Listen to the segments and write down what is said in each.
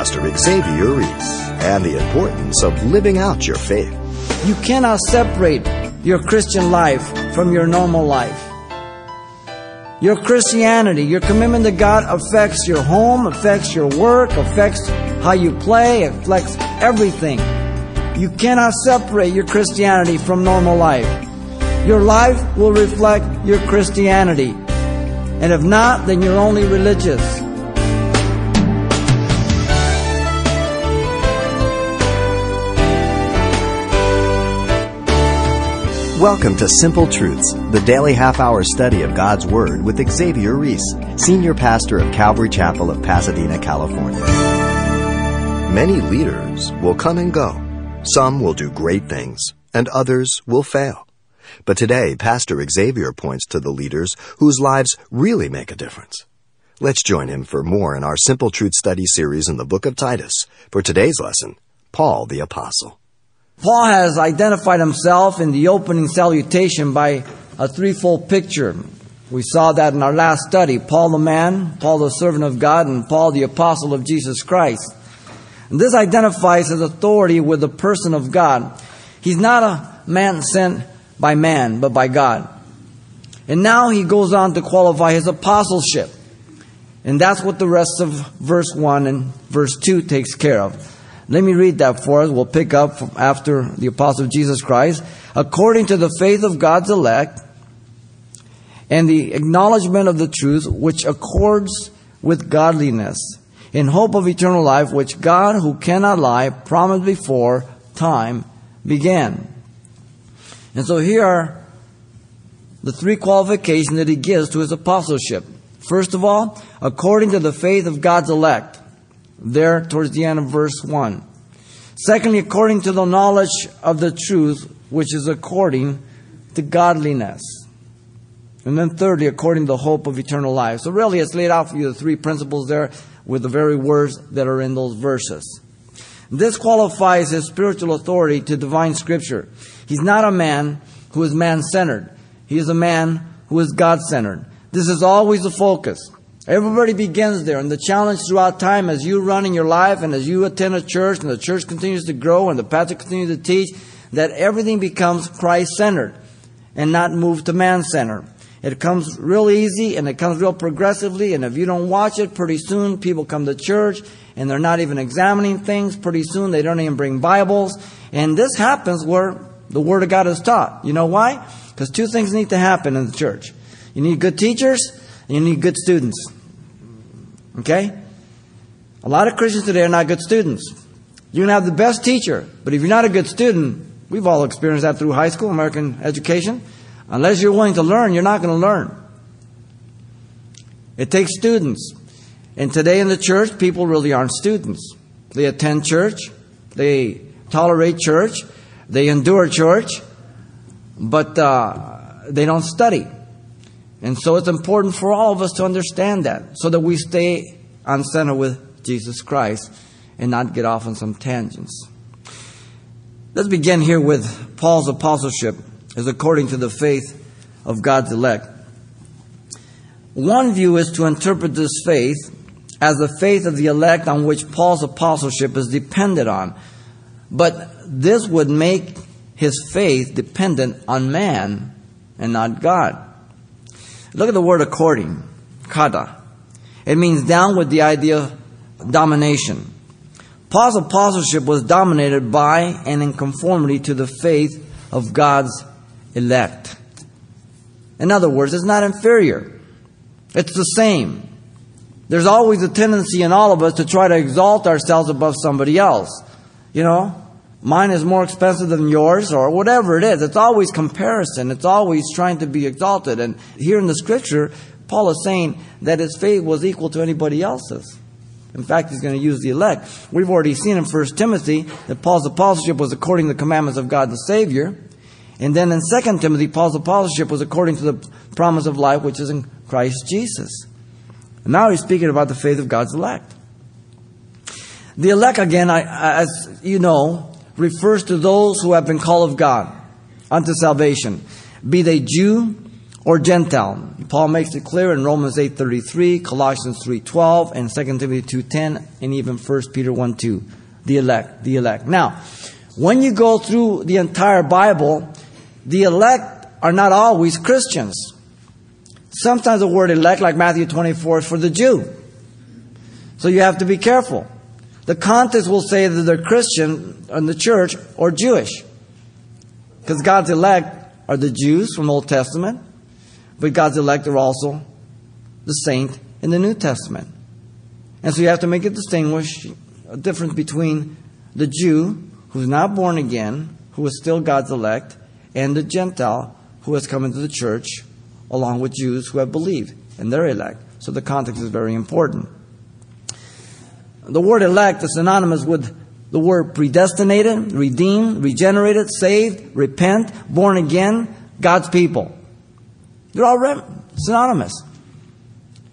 Pastor Xavier Reese and the importance of living out your faith. You cannot separate your Christian life from your normal life. Your Christianity, your commitment to God affects your home, affects your work, affects how you play, affects everything. You cannot separate your Christianity from normal life. Your life will reflect your Christianity. And if not, then you're only religious. Welcome to Simple Truths, the daily half hour study of God's Word with Xavier Reese, Senior Pastor of Calvary Chapel of Pasadena, California. Many leaders will come and go. Some will do great things, and others will fail. But today, Pastor Xavier points to the leaders whose lives really make a difference. Let's join him for more in our Simple Truth study series in the book of Titus. For today's lesson, Paul the Apostle. Paul has identified himself in the opening salutation by a threefold picture. We saw that in our last study. Paul the man, Paul the servant of God, and Paul the apostle of Jesus Christ. And this identifies his authority with the person of God. He's not a man sent by man, but by God. And now he goes on to qualify his apostleship. And that's what the rest of verse 1 and verse 2 takes care of. Let me read that for us. We'll pick up after the apostle Jesus Christ. According to the faith of God's elect and the acknowledgement of the truth which accords with godliness, in hope of eternal life, which God, who cannot lie, promised before time began. And so here are the three qualifications that he gives to his apostleship. First of all, according to the faith of God's elect there towards the end of verse 1. Secondly, according to the knowledge of the truth, which is according to godliness. And then thirdly, according to the hope of eternal life. So really, it's laid out for you the three principles there with the very words that are in those verses. This qualifies his spiritual authority to divine scripture. He's not a man who is man centered. He is a man who is God centered. This is always the focus. Everybody begins there. And the challenge throughout time as you run in your life and as you attend a church and the church continues to grow and the pastor continues to teach, that everything becomes Christ centered and not moved to man centered. It comes real easy and it comes real progressively. And if you don't watch it, pretty soon people come to church and they're not even examining things. Pretty soon they don't even bring Bibles. And this happens where the Word of God is taught. You know why? Because two things need to happen in the church. You need good teachers you need good students. Okay? A lot of Christians today are not good students. You can have the best teacher, but if you're not a good student, we've all experienced that through high school, American education. Unless you're willing to learn, you're not going to learn. It takes students. And today in the church, people really aren't students. They attend church, they tolerate church, they endure church, but uh, they don't study. And so it's important for all of us to understand that so that we stay on center with Jesus Christ and not get off on some tangents. Let's begin here with Paul's apostleship as according to the faith of God's elect. One view is to interpret this faith as the faith of the elect on which Paul's apostleship is dependent on. But this would make his faith dependent on man and not God. Look at the word according, kata. It means down with the idea of domination. Paul's apostleship was dominated by and in conformity to the faith of God's elect. In other words, it's not inferior. It's the same. There's always a tendency in all of us to try to exalt ourselves above somebody else. You know, mine is more expensive than yours, or whatever it is. It's always comparison. It's always trying to be exalted. And here in the scripture, Paul is saying that his faith was equal to anybody else's. In fact, he's going to use the elect. We've already seen in 1 Timothy that Paul's apostleship was according to the commandments of God the Savior. And then in 2 Timothy, Paul's apostleship was according to the promise of life which is in Christ Jesus. And now he's speaking about the faith of God's elect. The elect, again, as you know, refers to those who have been called of God unto salvation, be they Jew or Gentile. Paul makes it clear in Romans 8:33, Colossians 3:12, and 2 Timothy 2:10, and even 1 Peter 1:2. The elect, the elect. Now, when you go through the entire Bible, the elect are not always Christians. Sometimes the word elect, like Matthew 24, is for the Jew. So you have to be careful. The context will say that they're Christian in the church or Jewish. Because God's elect are the Jews from Old Testament, but God's elect are also the saint in the New Testament. And so you have to make a distinguish a difference between the Jew who's not born again, who is still God's elect, and the Gentile who has come into the church along with Jews who have believed and they're elect. So the context is very important. The word elect is synonymous with the word predestinated, redeemed, regenerated, saved, repent, born again, God's people. They're all synonymous.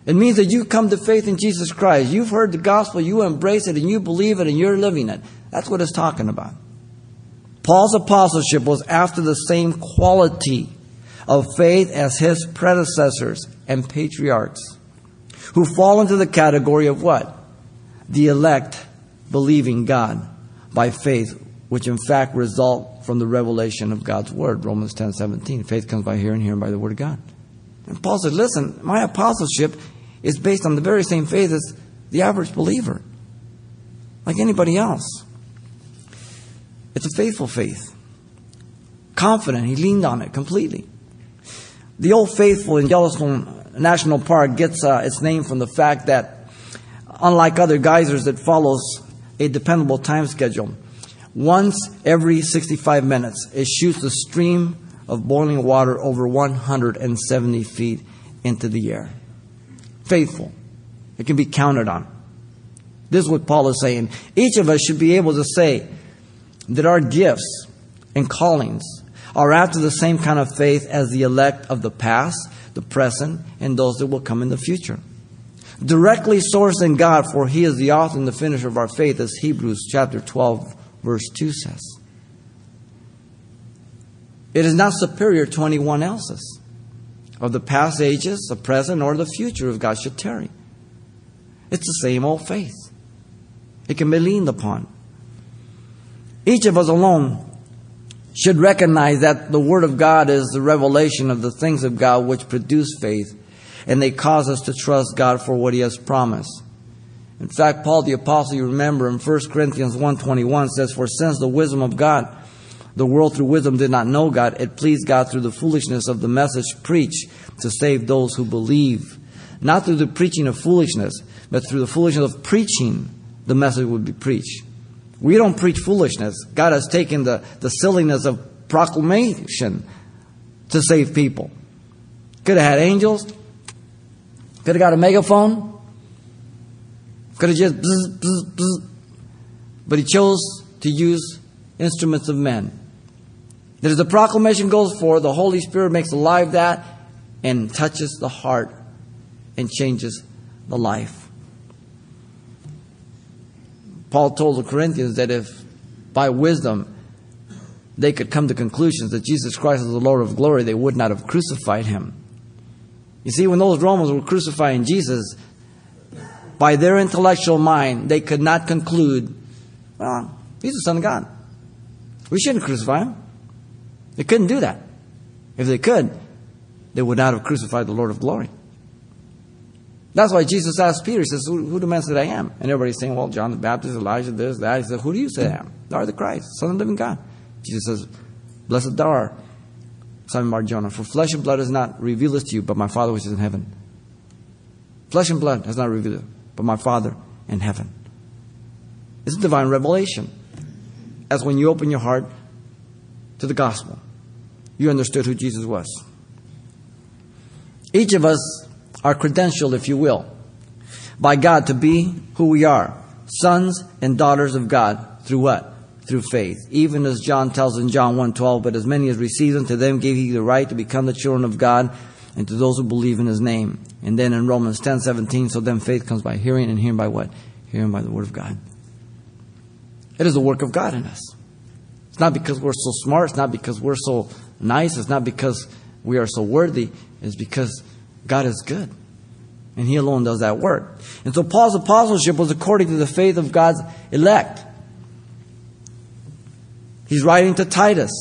It means that you come to faith in Jesus Christ. You've heard the gospel, you embrace it, and you believe it, and you're living it. That's what it's talking about. Paul's apostleship was after the same quality of faith as his predecessors and patriarchs, who fall into the category of what? The elect believing God by faith, which in fact result from the revelation of God's word. Romans 10 17. Faith comes by hearing, hearing by the word of God. And Paul said, Listen, my apostleship is based on the very same faith as the average believer, like anybody else. It's a faithful faith. Confident, he leaned on it completely. The Old Faithful in Yellowstone National Park gets uh, its name from the fact that, unlike other geysers, it follows a dependable time schedule. Once every 65 minutes, it shoots a stream of boiling water over 170 feet into the air. Faithful. It can be counted on. This is what Paul is saying. Each of us should be able to say that our gifts and callings are after the same kind of faith as the elect of the past, the present, and those that will come in the future. Directly sourced in God, for He is the author and the finisher of our faith, as Hebrews chapter 12, verse 2 says. It is not superior to anyone else's of the past ages, the present, or the future if God should tarry. It's the same old faith. It can be leaned upon. Each of us alone should recognize that the Word of God is the revelation of the things of God which produce faith, and they cause us to trust God for what He has promised. In fact, Paul the Apostle, you remember in 1 Corinthians 1.21 says, For since the wisdom of God, the world through wisdom did not know God, it pleased God through the foolishness of the message preached to save those who believe. Not through the preaching of foolishness, but through the foolishness of preaching, the message would be preached. We don't preach foolishness. God has taken the, the silliness of proclamation to save people. Could have had angels. Could have got a megaphone. Could have just bzz, bzz, bzz. But he chose to use instruments of men. That as the proclamation goes forth, the Holy Spirit makes alive that and touches the heart and changes the life. Paul told the Corinthians that if by wisdom they could come to conclusions that Jesus Christ is the Lord of glory, they would not have crucified him. You see, when those Romans were crucifying Jesus, by their intellectual mind, they could not conclude, well, he's the Son of God. We shouldn't crucify him. They couldn't do that. If they could, they would not have crucified the Lord of glory. That's why Jesus asked Peter, he says, Who, who do men say I am? And everybody's saying, Well, John the Baptist, Elijah, this, that. He said, Who do you say I am? Thou art the Christ, Son of the living God. Jesus says, Blessed thou art, Simon Bar Jonah, for flesh and blood has not revealed this to you, but my Father which is in heaven. Flesh and blood has not revealed it, but my Father in heaven. It's a divine revelation. As when you open your heart to the gospel, you understood who Jesus was. Each of us are credential, if you will, by God to be who we are sons and daughters of God through what? Through faith. Even as John tells in John 1:12, but as many as received them, to them gave he the right to become the children of God, and to those who believe in his name. And then in Romans 10:17, so then faith comes by hearing, and hearing by what? Hearing by the word of God. It is the work of God in us. It's not because we're so smart, it's not because we're so nice, it's not because we are so worthy. is because God is good. And He alone does that work. And so Paul's apostleship was according to the faith of God's elect. He's writing to Titus.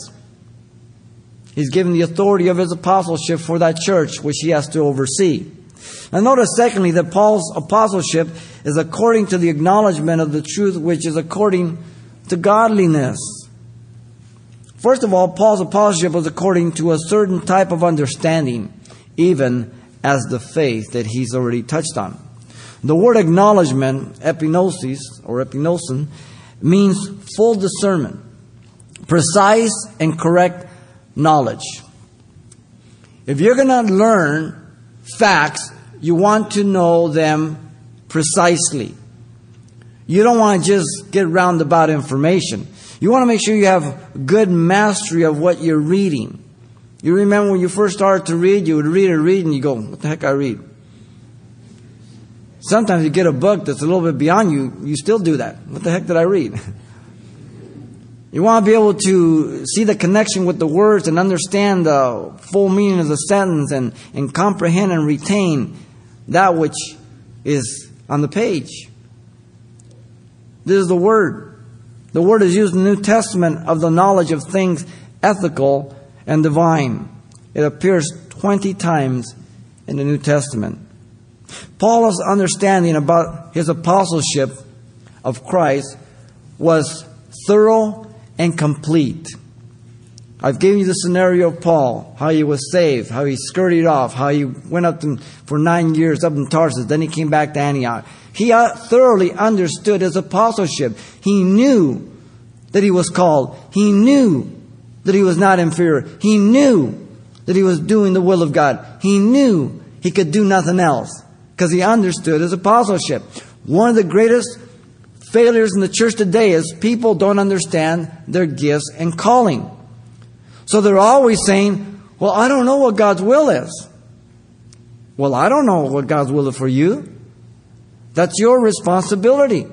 He's given the authority of his apostleship for that church which he has to oversee. Now notice secondly that Paul's apostleship is according to the acknowledgement of the truth which is according to godliness. First of all, Paul's apostleship was according to a certain type of understanding, even as the faith that he's already touched on. The word acknowledgement, epignosis or epignosin, means full discernment, precise and correct knowledge. If you're going to learn facts, you want to know them precisely. You don't want to just get roundabout information. You want to make sure you have good mastery of what you're reading. You remember when you first started to read, you would read and read, and you go, What the heck I read? Sometimes you get a book that's a little bit beyond you, you still do that. What the heck did I read? You want to be able to see the connection with the words and understand the full meaning of the sentence and, and comprehend and retain that which is on the page. This is the Word. The Word is used in the New Testament of the knowledge of things ethical and divine. It appears 20 times in the New Testament. Paul's understanding about his apostleship of Christ was thorough and complete. I've given you the scenario of Paul, how he was saved, how he skirted off, how he went up to, for nine years up in Tarsus, then he came back to Antioch. He uh, thoroughly understood his apostleship. He knew that he was called. He knew that he was not inferior. He knew that he was doing the will of God. He knew he could do nothing else because he understood his apostleship. One of the greatest failures in the church today is people don't understand their gifts and calling. So they're always saying, Well, I don't know what God's will is. Well, I don't know what God's will is for you. That's your responsibility.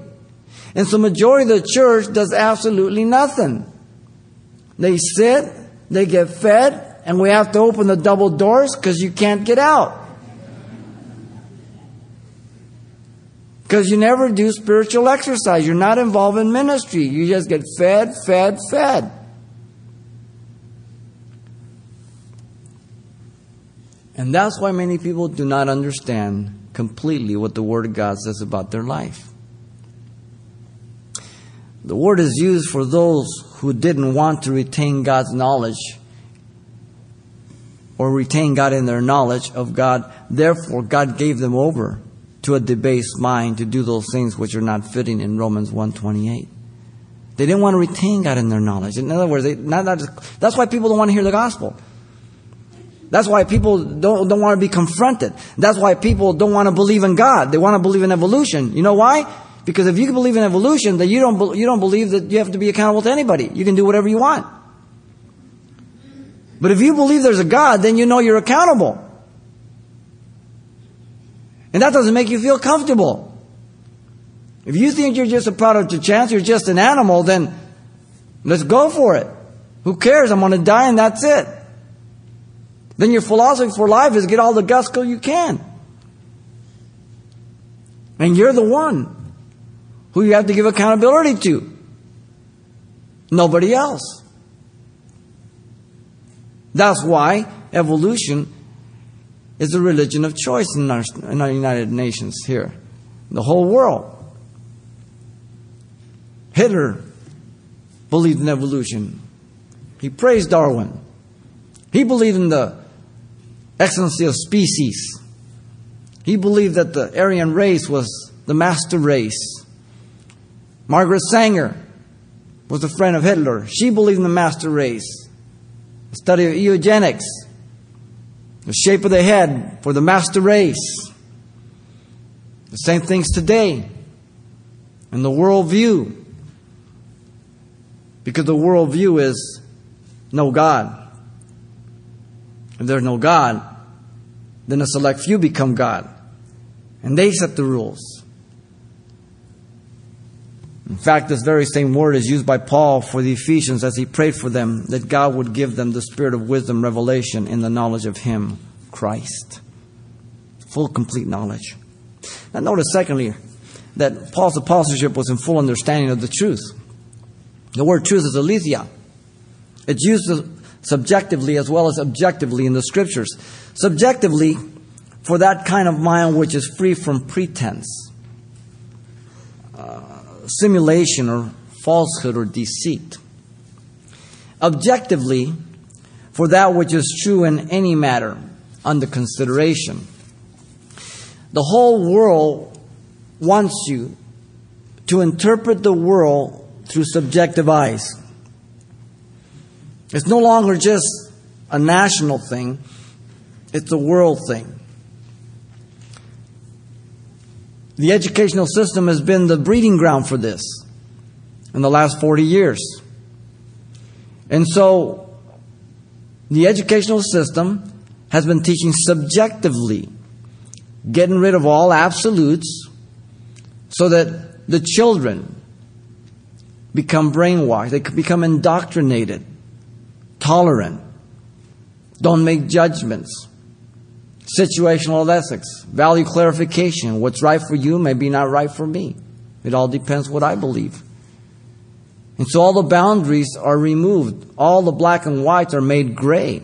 And so majority of the church does absolutely nothing. They sit, they get fed, and we have to open the double doors because you can't get out. Because you never do spiritual exercise. You're not involved in ministry. You just get fed, fed, fed. And that's why many people do not understand completely what the Word of God says about their life. The Word is used for those who didn't want to retain God's knowledge or retain God in their knowledge of God. Therefore, God gave them over to a debased mind to do those things which are not fitting in Romans 128. They didn't want to retain God in their knowledge. In other words, they, not, not, that's why people don't want to hear the gospel. That's why people don't, don't want to be confronted. That's why people don't want to believe in God. They want to believe in evolution. You know why? Because if you believe in evolution, then you don't, you don't believe that you have to be accountable to anybody. You can do whatever you want. But if you believe there's a God, then you know you're accountable. And that doesn't make you feel comfortable. If you think you're just a product of chance, you're just an animal, then let's go for it. Who cares? I'm going to die and that's it. Then your philosophy for life is get all the gusto you can. And you're the one who you have to give accountability to. Nobody else. That's why evolution is the religion of choice in our, in our United Nations here, the whole world. Hitler believed in evolution. He praised Darwin. He believed in the excellency of species. He believed that the Aryan race was the master race. Margaret Sanger was a friend of Hitler. She believed in the master race. The study of eugenics the shape of the head for the master race. The same things today. And the worldview. Because the worldview is no God. If there's no God, then a select few become God. And they set the rules. In fact, this very same word is used by Paul for the Ephesians as he prayed for them that God would give them the spirit of wisdom, revelation, in the knowledge of Him Christ. Full, complete knowledge. Now, notice, secondly, that Paul's apostleship was in full understanding of the truth. The word truth is aletheia. It's used subjectively as well as objectively in the scriptures. Subjectively, for that kind of mind which is free from pretense, simulation, or falsehood or deceit. Objectively, for that which is true in any matter under consideration. The whole world wants you to interpret the world through subjective eyes. It's no longer just a national thing, it's a world thing. The educational system has been the breeding ground for this in the last 40 years. And so, the educational system has been teaching subjectively, getting rid of all absolutes so that the children become brainwashed, they become indoctrinated, tolerant, don't make judgments, situational ethics, value clarification. What's right for you may be not right for me. It all depends what I believe. And so all the boundaries are removed. All the black and whites are made gray.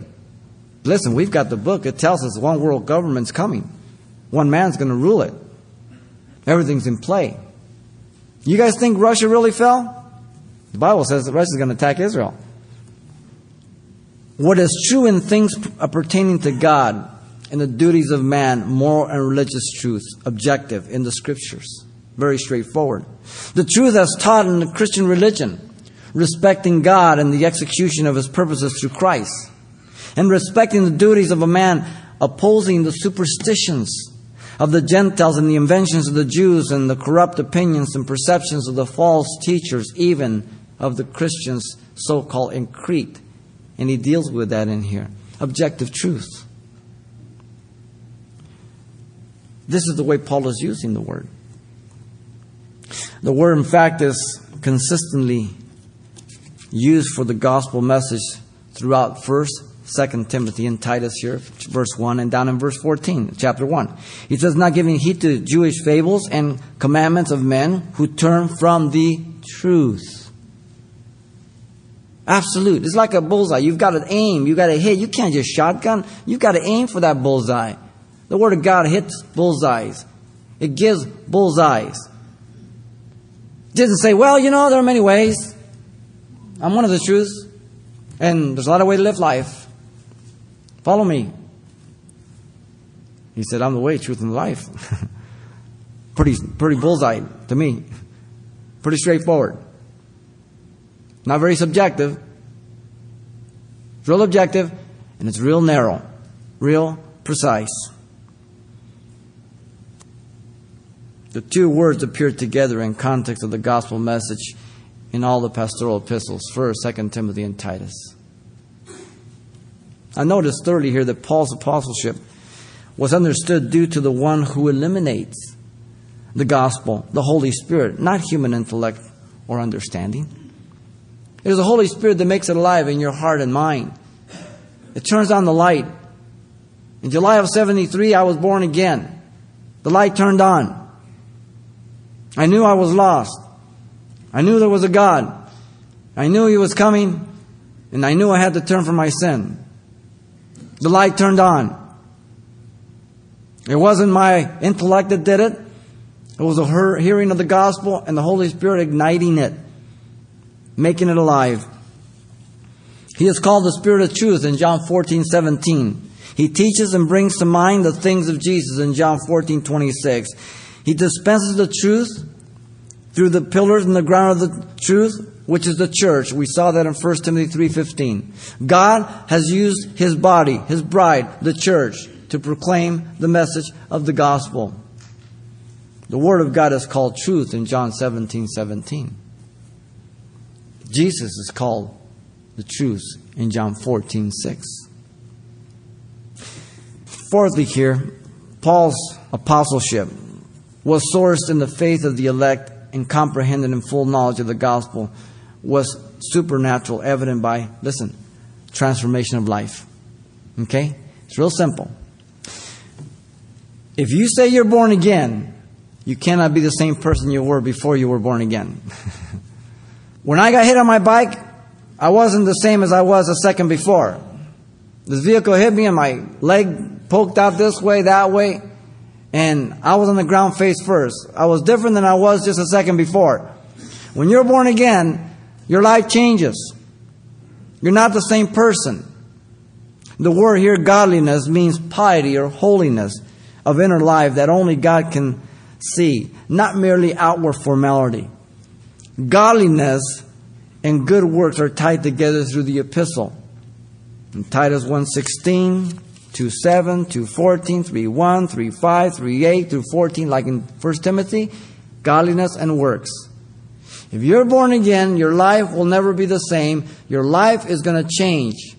Listen, we've got the book. It tells us one world government's coming. One man's going to rule it. Everything's in play. You guys think Russia really fell? The Bible says that Russia's going to attack Israel. What is true in things uh, pertaining to God and the duties of man, moral and religious truth, objective in the scriptures. Very straightforward. The truth as taught in the Christian religion, respecting God and the execution of his purposes through Christ, and respecting the duties of a man opposing the superstitions of the Gentiles and the inventions of the Jews and the corrupt opinions and perceptions of the false teachers, even of the Christians so called in Crete. And he deals with that in here. Objective truth. This is the way Paul is using the word. The word, in fact, is consistently used for the gospel message throughout 1st, 2nd Timothy, and Titus here, verse 1, and down in verse 14, chapter 1. He says, Not giving heed to Jewish fables and commandments of men who turn from the truth. Absolute. It's like a bullseye. You've got to aim. You've got to hit. You can't just shotgun. You've got to aim for that bullseye. The Word of God hits bullseyes. It gives bullseyes. It doesn't say, well, you know, there are many ways. I'm one of the truths. And there's a lot of ways to live life. Follow me. He said, I'm the way, truth, and life. pretty, pretty bullseye to me. Pretty straightforward. Not very subjective. It's real objective, and it's real narrow. Real precise. The two words appear together in context of the gospel message in all the pastoral epistles, 1st, 2nd Timothy, and Titus. I notice thirdly here that Paul's apostleship was understood due to the one who eliminates the gospel, the Holy Spirit, not human intellect or understanding. It is the Holy Spirit that makes it alive in your heart and mind. It turns on the light. In July of 73, I was born again. The light turned on. I knew I was lost. I knew there was a God. I knew He was coming, and I knew I had to turn from my sin. The light turned on. It wasn't my intellect that did it. It was a hearing of the gospel and the Holy Spirit igniting it, making it alive. He is called the Spirit of truth in John 14, 17. He teaches and brings to mind the things of Jesus in John 14, 26. He dispenses the truth through the pillars and the ground of the truth, which is the church. We saw that in 1 Timothy 3:15. God has used his body, his bride, the church, to proclaim the message of the gospel. The word of God is called truth in John 17, 17. Jesus is called the truth in John 14, 6. Fourthly, here, Paul's apostleship was sourced in the faith of the elect and comprehended in full knowledge of the gospel was supernatural, evident by, listen, transformation of life. Okay? It's real simple. If you say you're born again, you cannot be the same person you were before you were born again. when I got hit on my bike, I wasn't the same as I was a second before. This vehicle hit me and my leg poked out this way, that way, and I was on the ground face first. I was different than I was just a second before. When you're born again, your life changes. You're not the same person. The word here, godliness, means piety or holiness of inner life that only God can see, not merely outward formality. Godliness and good works are tied together through the epistle. In Titus 1.16, 2.7, 2.14, 3.1, 3.5, 3.8 through 14, like in 1 Timothy, godliness and works. If you're born again, your life will never be the same. Your life is going to change.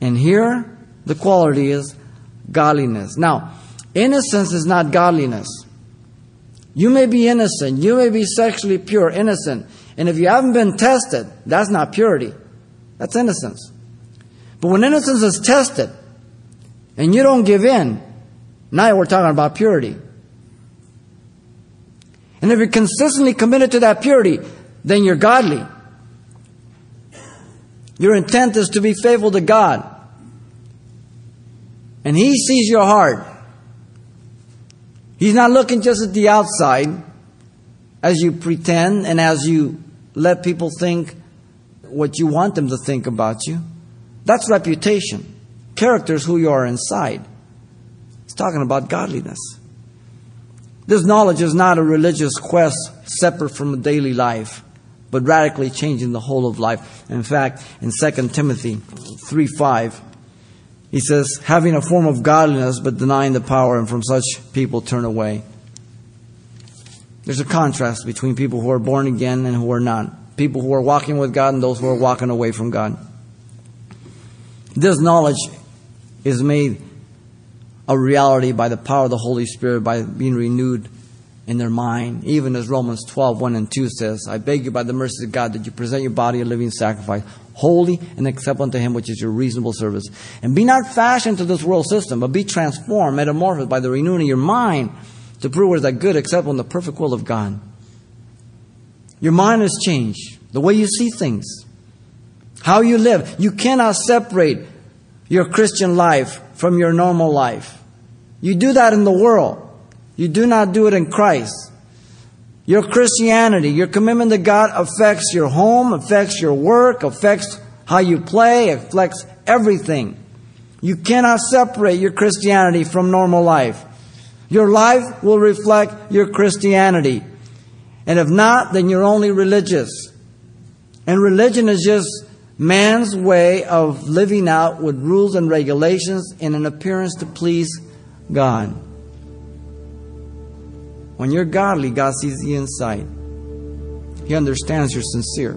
And here, the quality is godliness. Now, innocence is not godliness. You may be innocent. You may be sexually pure, innocent. And if you haven't been tested, that's not purity. That's innocence. But when innocence is tested and you don't give in, now we're talking about purity. And if you're consistently committed to that purity, then you're godly. Your intent is to be faithful to God. And He sees your heart. He's not looking just at the outside as you pretend and as you let people think what you want them to think about you. That's reputation. Character is who you are inside. He's talking about godliness. This knowledge is not a religious quest separate from daily life, but radically changing the whole of life. In fact, in 2 Timothy 3 5, he says, having a form of godliness but denying the power, and from such people turn away. There's a contrast between people who are born again and who are not. People who are walking with God and those who are walking away from God. This knowledge is made a reality by the power of the Holy Spirit, by being renewed in their mind. Even as Romans 12, 1 and 2 says, I beg you by the mercy of God that you present your body a living sacrifice, holy and acceptable unto Him, which is your reasonable service. And be not fashioned to this world system, but be transformed, metamorphosed by the renewing of your mind to prove what is that good, acceptable, and the perfect will of God. Your mind has changed. The way you see things. How you live. You cannot separate your Christian life from your normal life. You do that in the world. You do not do it in Christ. Your Christianity, your commitment to God affects your home, affects your work, affects how you play, affects everything. You cannot separate your Christianity from normal life. Your life will reflect your Christianity. And if not, then you're only religious. And religion is just man's way of living out with rules and regulations in an appearance to please God. When you're godly, God sees the inside. He understands you're sincere.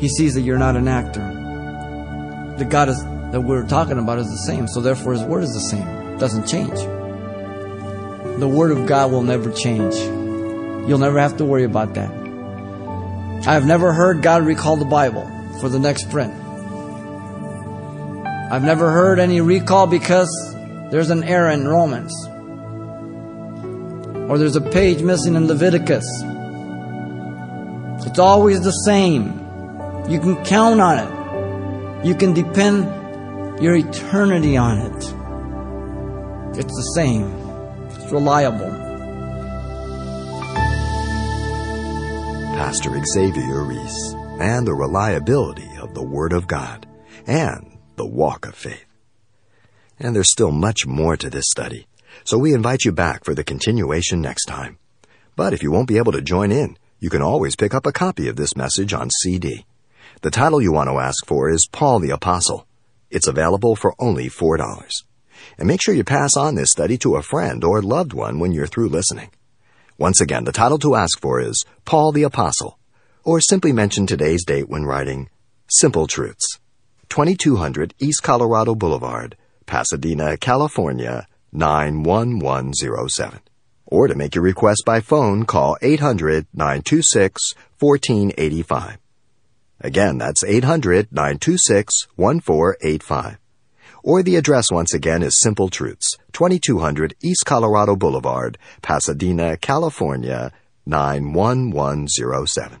He sees that you're not an actor. The God is, that we're talking about is the same, so therefore His Word is the same. It doesn't change. The Word of God will never change. You'll never have to worry about that. I have never heard God recall the Bible for the next print. I've never heard any recall because there's an error in Romans or there's a page missing in Leviticus. It's always the same. You can count on it. You can depend your eternity on it. It's the same. It's reliable. Pastor Xavier Reese and the reliability of the Word of God and the walk of faith. And there's still much more to this study, so we invite you back for the continuation next time. But if you won't be able to join in, you can always pick up a copy of this message on CD. The title you want to ask for is Paul the Apostle. It's available for only $4. And make sure you pass on this study to a friend or loved one when you're through listening. Once again, the title to ask for is Paul the Apostle or simply mention today's date when writing Simple Truths, 2200 East Colorado Boulevard, Pasadena, California, 91107. Or to make your request by phone, call 800 926 1485. Again, that's 800 926 1485. or the address once again is Simple Truths, 2200 East Colorado Boulevard, Pasadena, California, 91107.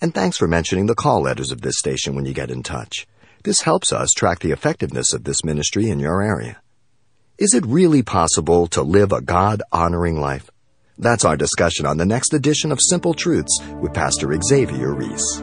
And thanks for mentioning the call letters of this station when you get in touch. This helps us track the effectiveness of this ministry in your area. Is it really possible to live a God honoring life? That's our discussion on the next edition of Simple Truths with Pastor Xavier Reese.